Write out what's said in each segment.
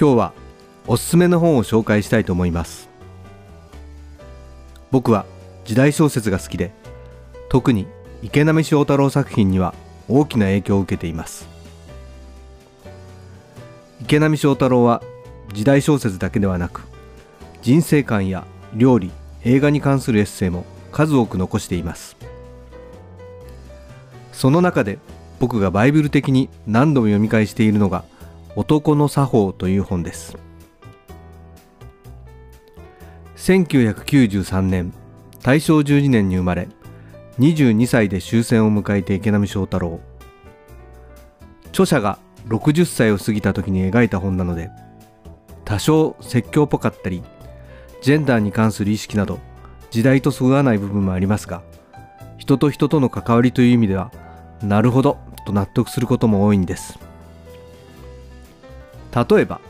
今日はおすすめの本を紹介したいと思います。僕は時代小説が好きで特に池波正太郎作品には大きな影響を受けています。池波正太郎は時代小説だけではなく人生観や料理映画に関するエッセイも数多く残しています。その中で僕がバイブル的に何度も読み返しているのが「男の作法という本です。1993年大正12年に生まれ22歳で終戦を迎えて池波正太郎。著者が60歳を過ぎた時に描いた本なので多少説教っぽかったりジェンダーに関する意識など時代とそぐわない部分もありますが人と人との関わりという意味ではなるほどと納得することも多いんです。例えば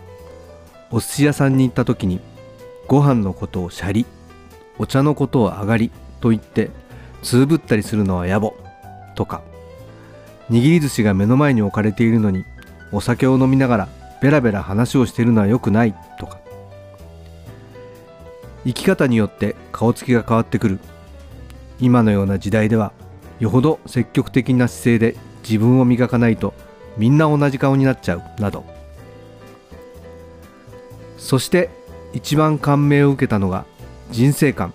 お寿司屋さんに行った時にご飯のことをシャリお茶のことを上がりと言ってつぶったりするのは野暮とか握り寿司が目の前に置かれているのにお酒を飲みながらベラベラ話をしているのは良くないとか。生き方によって顔つきが変わってくる。今のような時代ではよほど積極的な姿勢で自分を磨かないとみんな同じ顔になっちゃうなど。そして一番感銘を受けたのが人生観。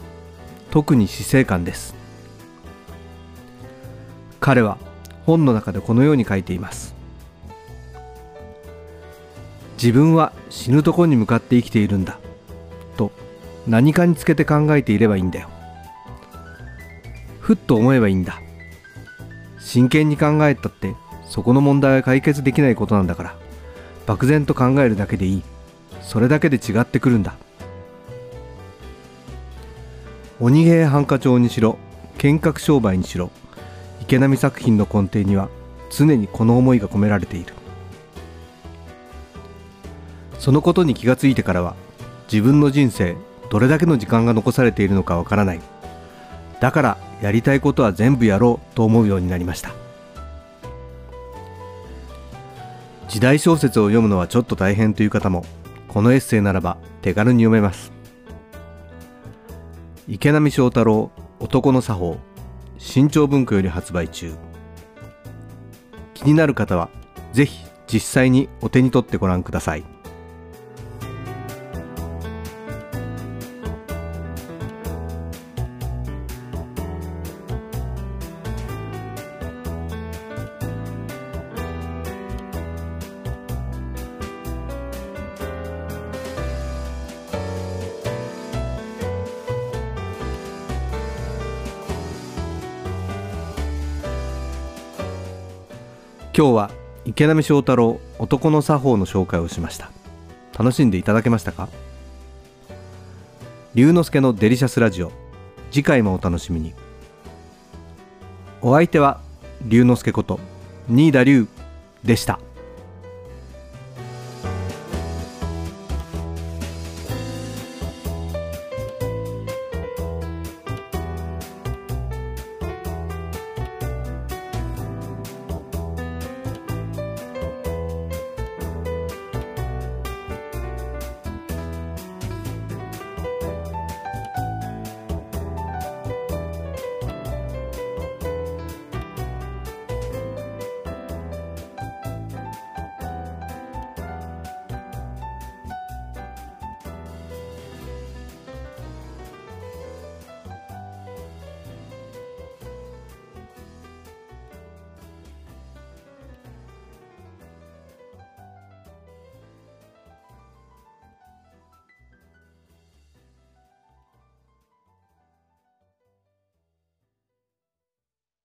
特に死生観です。彼は本の中でこのように書いています。自分は死ぬとこに向かって生きているんだ。と何かにつけて考えていればいいんだよ。ふっと思えばいいんだ。真剣に考えたってそこの問題は解決できないことなんだから。漠然と考えるだけでいい。それだけで違ってくるんだ。鬼平犯科帳にしろ剣客商売にしろ池波作品の根底には常にこの思いが込められている。そのことに気がついてからは自分の人生どれだけの時間が残されているのかわからない。だからやりたいことは全部やろうと思うようになりました。時代小説を読むのはちょっと大変という方もこのエッセイならば手軽に読めます。池波正太郎男の作法新潮文庫より発売中。気になる方はぜひ実際にお手に取ってご覧ください。今日は池波正太郎男の作法の紹介をしました。楽しんでいただけましたか？龍之介のデリシャスラジオ。次回もお楽しみに。お相手は龍之介こと新田龍でした。